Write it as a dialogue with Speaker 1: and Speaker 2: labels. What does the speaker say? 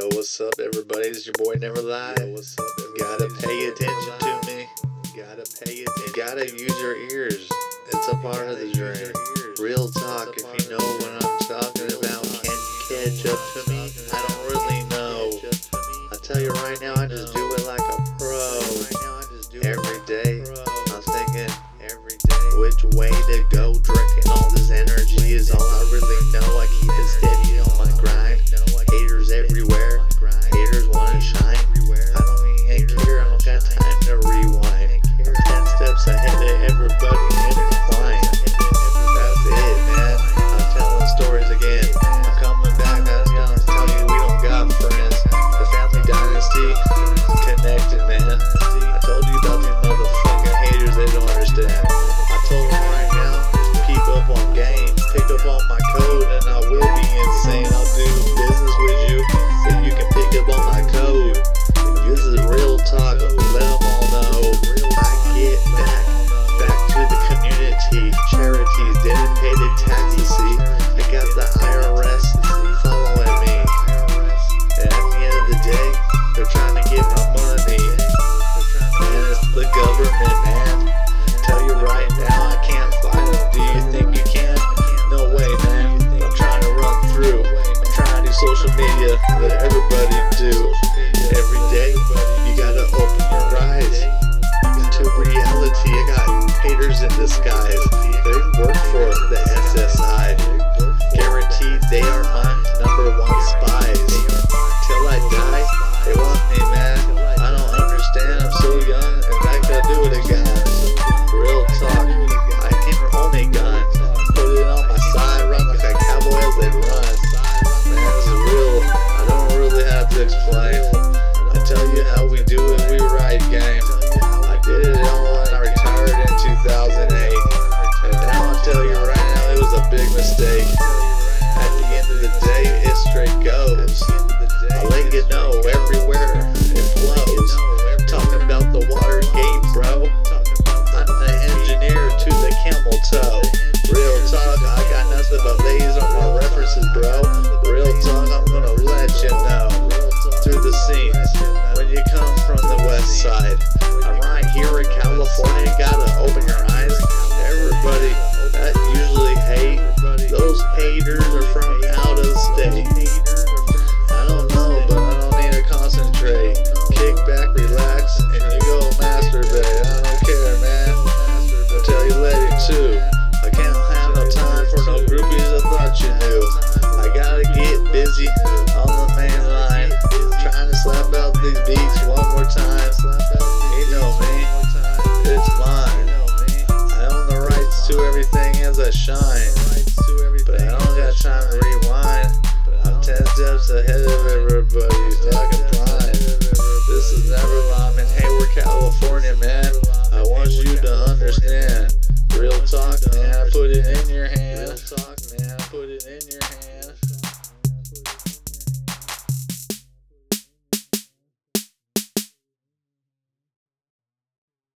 Speaker 1: Yo, what's up, everybody? It's your boy Never Lie. Yo, what's up? Gotta pay attention to me. Gotta pay attention. You gotta use your ears. It's a part of the dream. Real talk. If you know what I'm talking about, can catch up to me? Pick up on my code, and I will be insane. I'll do business with you if you can pick up on my code. This is real talk. Let them all know. I get back, back to the community, charities, dedicated taxes. See, I got the IRS following me. And at the end of the day, they're trying to get my money. Man, it's the government, man. Tell you right now, I can't fight them. Do you think you social media big mistake. At the end of the day, it straight goes. Here in California, gotta open your eyes. Everybody that usually hate, those haters are from out of state. I don't know, but I don't need to concentrate. Kick back, relax, and you go masturbate. I don't care, man. I'll tell you later too. I can't have no time for no groupies. I thought you knew. I gotta get busy on the main line, trying to slap out these beats one more time. You know me, it's mine. I own the rights to everything as I shine, but I don't got time to rewind. I'm ten steps ahead of everybody.